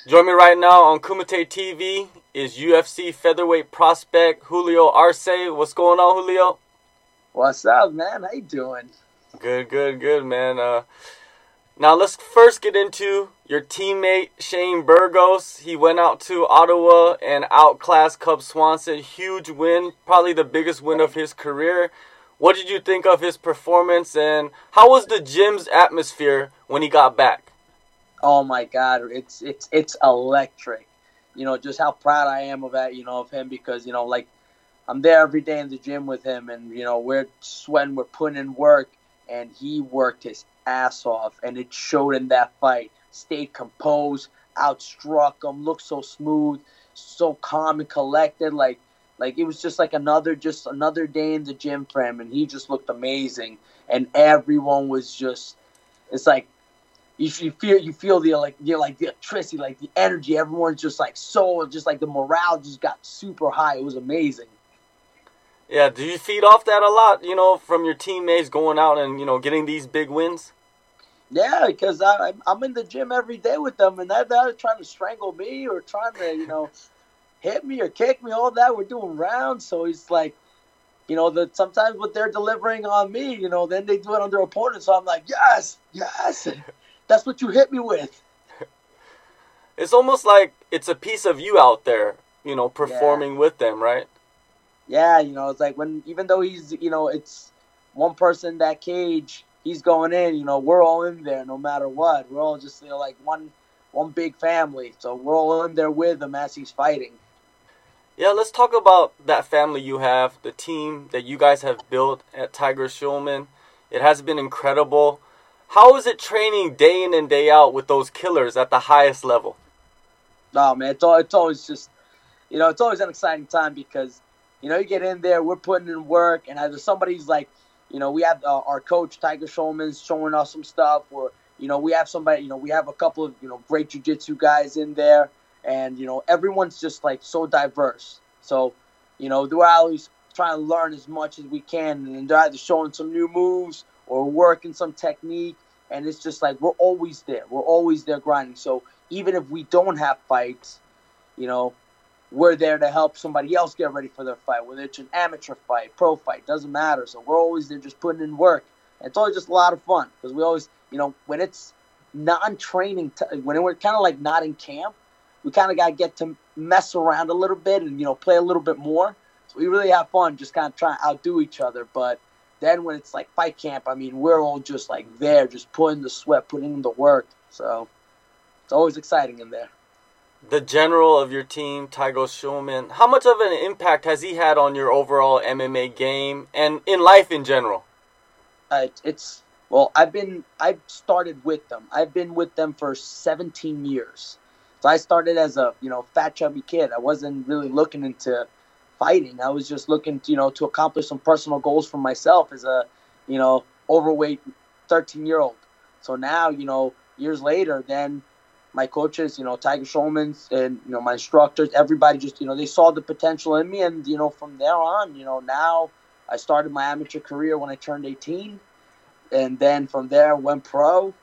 Join me right now on Kumite TV is UFC featherweight prospect Julio Arce. What's going on, Julio? What's up, man? How you doing? Good, good, good, man. Uh, now let's first get into your teammate Shane Burgos. He went out to Ottawa and outclassed Cub Swanson. Huge win, probably the biggest win of his career. What did you think of his performance, and how was the gym's atmosphere when he got back? Oh my God, it's it's it's electric. You know, just how proud I am of that. You know, of him because you know, like I'm there every day in the gym with him, and you know, we're sweating, we're putting in work, and he worked his ass off, and it showed in that fight. Stayed composed, outstruck him, looked so smooth, so calm and collected. Like, like it was just like another, just another day in the gym for him, and he just looked amazing. And everyone was just, it's like you, you feel you feel the like you like the electricity, like the energy. Everyone's just like so just like the morale just got super high. It was amazing. Yeah, do you feed off that a lot? You know, from your teammates going out and you know getting these big wins. Yeah, because I I'm in the gym every day with them, and they're, they're trying to strangle me or trying to you know hit me or kick me. All that we're doing rounds, so it's like you know, that sometimes what they're delivering on me, you know, then they do it on their opponent. So I'm like, yes, yes. That's what you hit me with. It's almost like it's a piece of you out there, you know, performing yeah. with them, right? Yeah, you know, it's like when even though he's, you know, it's one person that cage, he's going in, you know, we're all in there no matter what. We're all just you know like one one big family. So we're all in there with him as he's fighting. Yeah, let's talk about that family you have, the team that you guys have built at Tiger Schulmann. It has been incredible. How is it training day in and day out with those killers at the highest level? Oh man, it's, all, it's always just, you know, it's always an exciting time because, you know, you get in there, we're putting in work, and either somebody's like, you know, we have uh, our coach Tiger Schulmann's showing us some stuff, or you know, we have somebody, you know, we have a couple of you know great jujitsu guys in there, and you know, everyone's just like so diverse. So, you know, we're always trying to learn as much as we can, and they're either showing some new moves or working some technique. And it's just like we're always there. We're always there grinding. So even if we don't have fights, you know, we're there to help somebody else get ready for their fight, whether it's an amateur fight, pro fight, doesn't matter. So we're always there just putting in work. And it's always just a lot of fun because we always, you know, when it's non-training, t- when we're kind of like not in camp, we kind of got to get to mess around a little bit and, you know, play a little bit more. So we really have fun just kind of trying to outdo each other. But then when it's like fight camp, I mean, we're all just like there, just putting the sweat, putting in the work. So it's always exciting in there. The general of your team, Tiger Schulmann, how much of an impact has he had on your overall MMA game and in life in general? Uh, it's well, I've been I've started with them. I've been with them for 17 years. So I started as a you know fat chubby kid. I wasn't really looking into fighting. I was just looking, to, you know, to accomplish some personal goals for myself as a, you know, overweight 13 year old. So now, you know, years later, then my coaches, you know, Tiger Schulmann's and, you know, my instructors, everybody just, you know, they saw the potential in me. And, you know, from there on, you know, now I started my amateur career when I turned 18. And then from there, went pro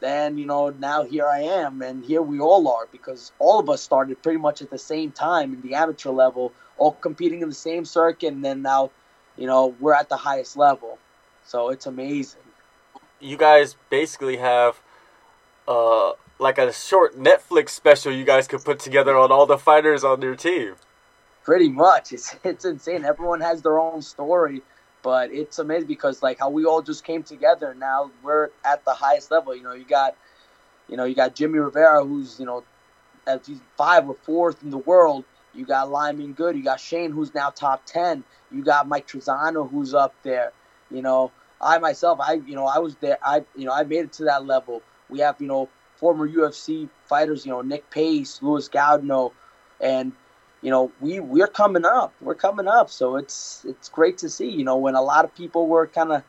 then you know now here I am, and here we all are because all of us started pretty much at the same time in the amateur level, all competing in the same circuit, and then now, you know, we're at the highest level. So it's amazing. You guys basically have, uh, like a short Netflix special you guys could put together on all the fighters on your team. Pretty much, it's it's insane. Everyone has their own story but it's amazing because like how we all just came together. Now we're at the highest level. You know, you got, you know, you got Jimmy Rivera, who's you know, he's five or fourth in the world. You got Lyman Good. You got Shane, who's now top ten. You got Mike Trizano, who's up there. You know, I myself, I you know, I was there. I you know, I made it to that level. We have you know former UFC fighters. You know, Nick Pace, Louis Gaudinot, and you know, we we're coming up. We're coming up. So it's it's great to see. You know, when a lot of people were kind of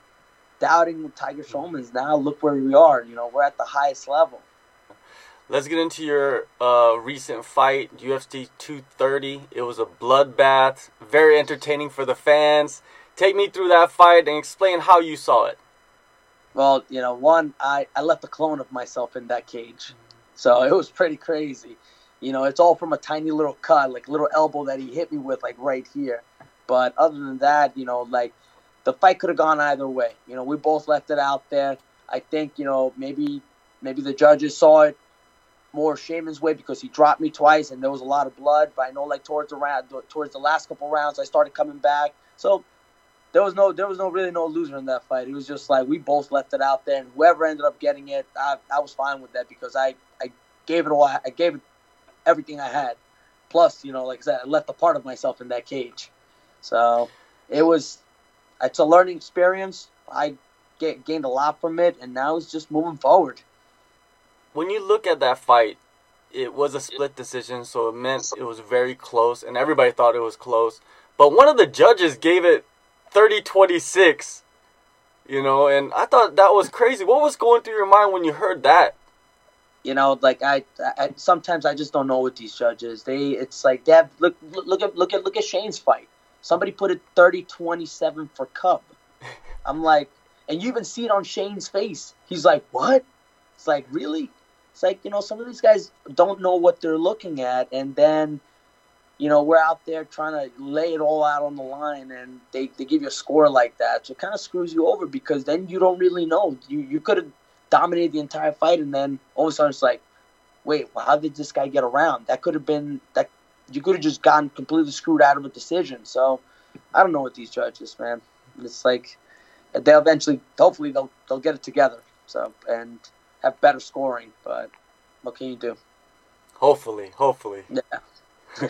doubting Tiger mm-hmm. Schulmann's, now look where we are. You know, we're at the highest level. Let's get into your uh, recent fight, UFC 230. It was a bloodbath, very entertaining for the fans. Take me through that fight and explain how you saw it. Well, you know, one, I, I left a clone of myself in that cage. So it was pretty crazy. You know, it's all from a tiny little cut, like little elbow that he hit me with, like right here. But other than that, you know, like the fight could have gone either way. You know, we both left it out there. I think, you know, maybe maybe the judges saw it more Shaman's way because he dropped me twice and there was a lot of blood. But I know like towards the round, towards the last couple rounds, I started coming back. So there was no there was no really no loser in that fight. It was just like we both left it out there, and whoever ended up getting it, I, I was fine with that because I I gave it all I gave it everything I had. Plus, you know, like I said, I left a part of myself in that cage. So it was it's a learning experience. I gained a lot from it, and now it's just moving forward. When you look at that fight, it was a split decision, so it meant it was very close, and everybody thought it was close. But one of the judges gave it 30 26, you know, and I thought that was crazy. What was going through your mind when you heard that? You know, like I, I sometimes I just don't know with these judges. They, it's like they have look, look at look at look at Shane's fight. Somebody put it 30-27 for Cub. I'm like, and you even see it on Shane's face. He's like, what? It's like, really? It's like, you know, some of these guys don't know what they're looking at. And then, you know, we're out there trying to lay it all out on the line and they, they give you a score like that. So it kind of screws you over because then you don't really know. You, you could have dominated the entire fight and then all of a sudden it's like, wait, well, how did this guy get around? That could have been, that you could have just gotten completely screwed out of a decision. So I don't know what these judges, man. It's like they'll eventually, hopefully, they'll they'll get it together. So and have better scoring. But what can you do? Hopefully, hopefully. Yeah.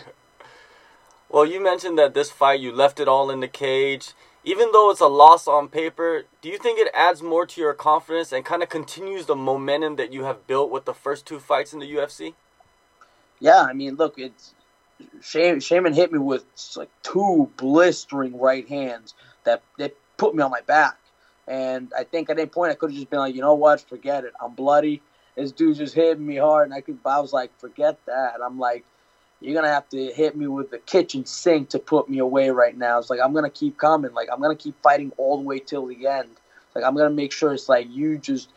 well, you mentioned that this fight you left it all in the cage. Even though it's a loss on paper, do you think it adds more to your confidence and kind of continues the momentum that you have built with the first two fights in the UFC? Yeah, I mean, look, it's Shaman hit me with like two blistering right hands that that put me on my back. And I think at any point I could have just been like, you know what, forget it. I'm bloody. This dude just hit me hard, and I could. I was like, forget that. I'm like, you're gonna have to hit me with the kitchen sink to put me away right now. It's like I'm gonna keep coming. Like I'm gonna keep fighting all the way till the end. Like I'm gonna make sure it's like you just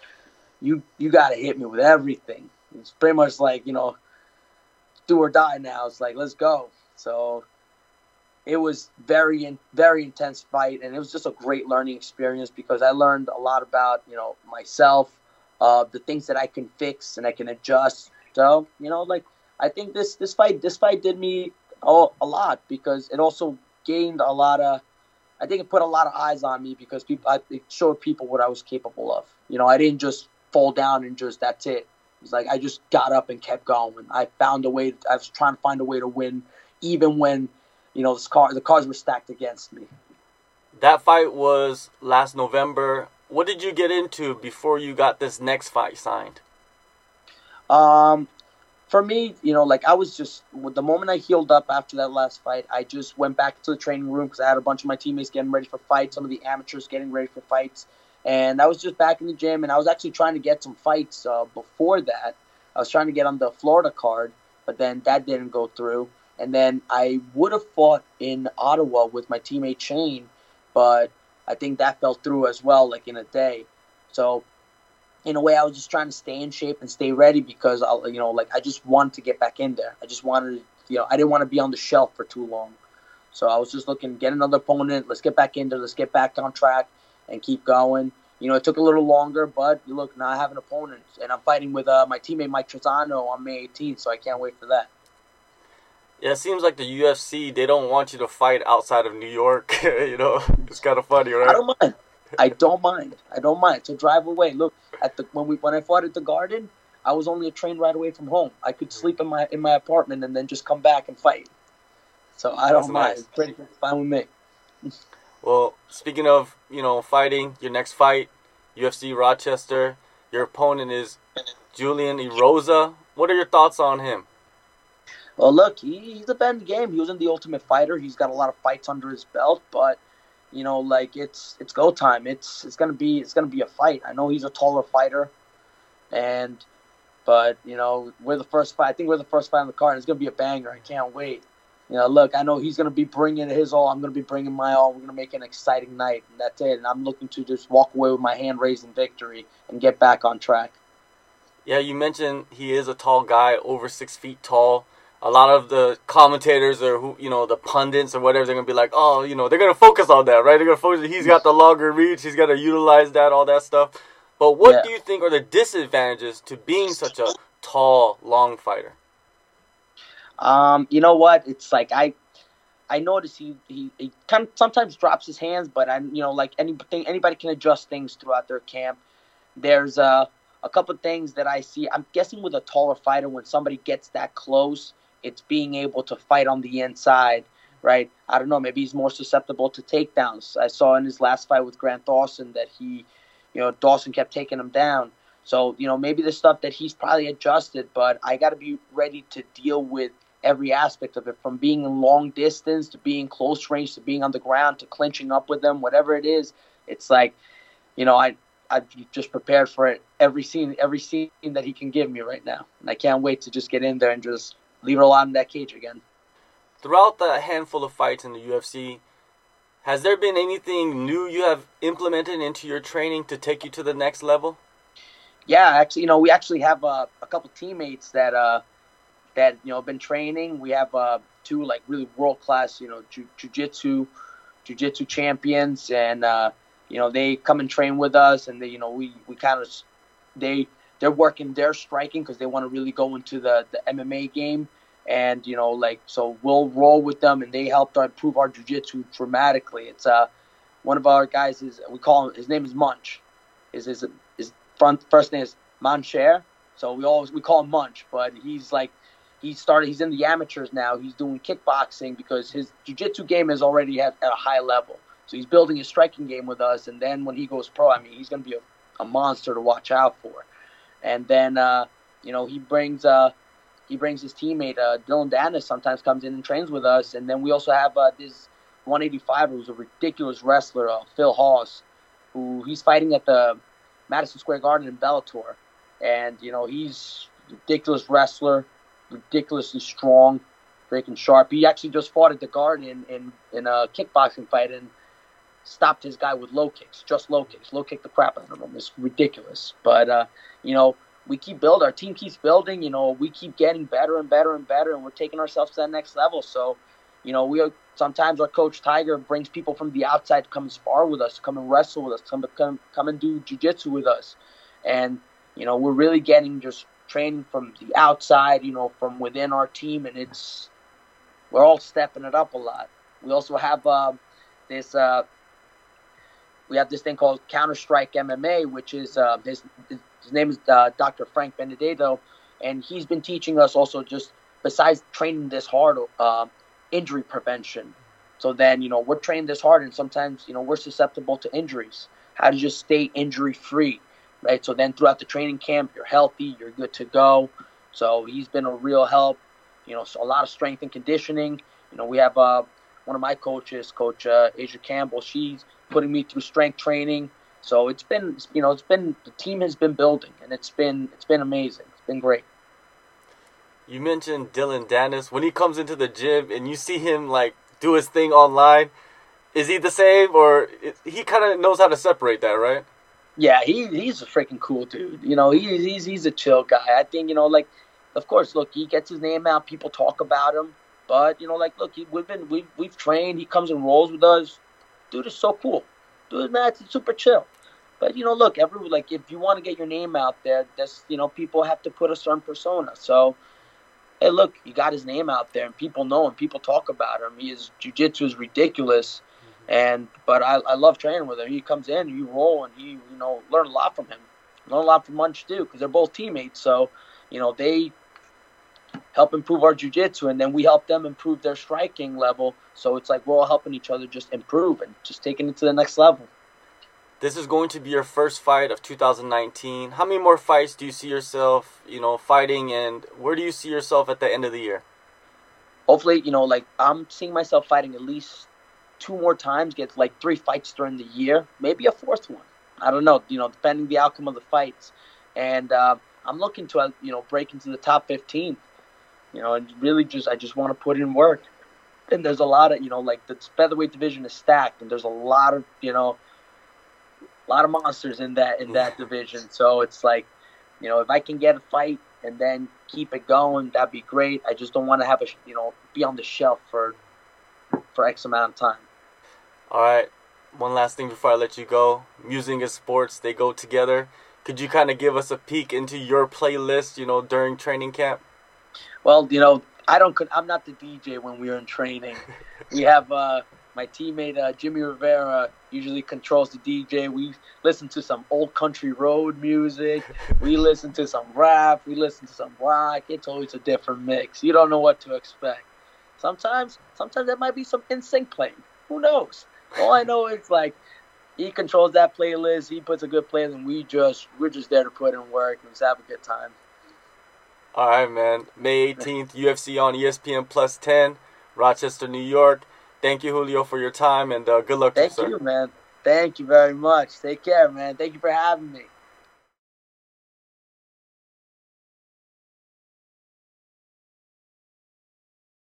you you gotta hit me with everything. It's pretty much like you know do or die now. It's like let's go. So it was very very intense fight, and it was just a great learning experience because I learned a lot about you know myself, uh, the things that I can fix and I can adjust. So you know, like I think this this fight this fight did me a, a lot because it also gained a lot of. I think it put a lot of eyes on me because people I, it showed people what I was capable of. You know, I didn't just fall down and just that's it. It's like I just got up and kept going. I found a way. I was trying to find a way to win, even when, you know, the car the cards were stacked against me. That fight was last November. What did you get into before you got this next fight signed? Um, for me, you know, like I was just the moment I healed up after that last fight, I just went back to the training room because I had a bunch of my teammates getting ready for fights, some of the amateurs getting ready for fights and I was just back in the gym, and I was actually trying to get some fights uh, before that. I was trying to get on the Florida card, but then that didn't go through. And then I would have fought in Ottawa with my teammate Shane, but I think that fell through as well, like in a day. So, in a way, I was just trying to stay in shape and stay ready because, I, you know, like I just wanted to get back in there. I just wanted, you know, I didn't want to be on the shelf for too long. So I was just looking, get another opponent. Let's get back in there. Let's get back on track and keep going. You know, it took a little longer, but look, now I have an opponent, and I'm fighting with uh, my teammate Mike Trizano on May 18th, so I can't wait for that. Yeah, it seems like the UFC they don't want you to fight outside of New York. you know, it's kind of funny, right? I don't mind. I don't mind. I don't mind. To drive away. Look at the when we when I fought at the Garden, I was only a train ride away from home. I could sleep in my in my apartment and then just come back and fight. So I don't That's mind. Nice. Pretty fine with me. Well, speaking of you know fighting, your next fight, UFC Rochester. Your opponent is Julian Erosa. What are your thoughts on him? Well, look, he, he's a bend game. He was in the Ultimate Fighter. He's got a lot of fights under his belt, but you know, like it's it's go time. It's it's gonna be it's gonna be a fight. I know he's a taller fighter, and but you know we're the first fight. I think we're the first fight on the card. It's gonna be a banger. I can't wait you know, look, I know he's to be bringing his all. I'm to be bringing my all. We're to make an exciting night, and that's it. And I'm looking to just walk away with my hand raised in victory and get back on track. Yeah, you mentioned he is a tall guy, over six feet tall. A lot of the commentators or who you know the pundits or whatever they're gonna be like, oh, you know, they're gonna focus on that, right? They're gonna focus. He's got the longer reach. He's got to utilize that, all that stuff. But what Yeah. do you think are the disadvantages to being such a tall, long fighter? Um, you know what? It's like I, I notice he he, he kind sometimes drops his hands, but I'm you know like anything anybody can adjust things throughout their camp. There's uh, a couple things that I see. I'm guessing with a taller fighter, when somebody gets that close, it's being able to fight on the inside, right? I don't know. Maybe he's more susceptible to takedowns. I saw in his last fight with Grant Dawson that he, you know, Dawson kept taking him down. So you know maybe the stuff that he's probably adjusted, but I got to be ready to deal with every aspect of it from being in long distance to being close range to being on the ground to clinching up with them whatever it is it's like you know i i've just prepared for it every scene every scene that he can give me right now and i can't wait to just get in there and just leave all out in that cage again. Throughout the handful of fights in the UFC, has there been anything new you have implemented into your training to take you to the next level? yeah actually you know we actually have uh, a couple teammates that uh that you know have been training. We have uh two like really world class you know jiu- jiu-jitsu jiu-jitsu champions. And uh you know they come and train with us. And they you know we we kind of they they're working their striking because they want to really go into the the MMA game. And you know like so we'll roll with them and they helped improve our jiu-jitsu dramatically. It's uh one of our guys is we call him his name is Munch. Is his his front first name is Mancher. So we always we call him Munch but he's like he started he's in the amateurs now. He's doing kickboxing because his jiu-jitsu game is already at, at a high level. So he's building his striking game with us. And then when he goes pro i mean he's going to be a, a monster to watch out for and then uh, you know he brings uh, he brings his teammate uh, dillon danis sometimes comes in and trains with us. And then we also have uh, this 185 who's a ridiculous wrestler uh, phil Hawes, who he's fighting at the madison square garden in bellator. And you know he's ridiculous wrestler ridiculously strong, freaking sharp. He actually just fought at the Garden in, in a kickboxing fight. And stopped his guy with low kicks, just low kicks, low kick the crap out of him. It's ridiculous. But uh, you know, we keep building. Our team keeps building. You know, we keep getting better and better and better, and we're taking ourselves to that next level. So, you know, we are, sometimes our coach Tiger brings people from the outside to come spar with us, come and wrestle with us, come come come and do jujitsu with us, and you know, we're really getting just training from the outside, you know, from within our team, and it's we're all stepping it up a lot. We also have uh, this uh, we have this thing called Counter Strike MMA, which is uh, his his name is uh, Dr. Frank Benedetto, and he's been teaching us also just besides training this hard, uh, injury prevention. So then you know we're trained this hard, and sometimes you know we're susceptible to injuries. How to just stay injury free right? So then throughout the training camp, you're healthy, you're good to go. So he's been a real help. You know, so a lot of strength and conditioning. You know, we have uh, one of my coaches, Coach uh, Asia Campbell. She's putting me through strength training. So it's been, you know, it's been the team has been building, and it's been it's been amazing. It's been great. You mentioned Dillon Danis. When he comes into the gym and you see him like do his thing online, is he the same or he kind of knows how to separate that, right? Yeah, he he's a freaking cool dude. You know, he, he's he's a chill guy. I think you know, like, of course, look, he gets his name out. People talk about him, but you know, like, look, he, we've been we've we've trained. He comes and rolls with us. Dude is so cool. Dude, man, it's super chill. But you know, look, every like, if you want to get your name out there, that's you know, people have to put a certain persona. So, hey, look, you got his name out there, and people know him. People talk about him. His jujitsu is ridiculous. Mm-hmm. And but I, I love training with him. He comes in, you roll, and you you know learn a lot from him. Learn a lot from Munch too, because they're both teammates. So you know they help improve our jujitsu, and then we help them improve their striking level. So it's like we're all helping each other just improve and just taking it to the next level. This is going to be your first fight of 2019. How many more fights do you see yourself, you know, fighting, and where do you see yourself at the end of the year? Hopefully, you know, like I'm seeing myself fighting at least two more times, get like three fights during the year, maybe a fourth one. I don't know, you know, depending the outcome of the fights. And uh, I'm looking to, uh, you know, break into the top 15. You know, and really just I just want to put in work. And there's a lot of, you know, like the featherweight division is stacked, and there's a lot of, you know, a lot of monsters in that in that division. So it's like you know, if I can get a fight and then keep it going, that'd be great. I just don't want to have a, you know, be on the shelf for for X amount of time. All right. One last thing before I let you go. Music and sports, they go together. Could you kind of give us a peek into your playlist, you know, during training camp? Well, you know, I don't. I'm not the DJ when we're in training. we have uh, my teammate uh, Jimmy Rivera usually controls the DJ. We listen to some old country road music. We listen to some rap. We listen to some rock. It's always a different mix. You don't know what to expect. Sometimes, sometimes there might be some NSYNC playing. Who knows? All I know is like he controls that playlist. He puts a good playlist, and we just we're just there to put in work and just have a good time. All right, man. May 18th, UFC on ESPN Plus 10, Rochester, New York. Thank you, Julio, for your time, and uh, good luck Thank to you, sir. you, man. Thank you very much. Take care, man. Thank you for having me.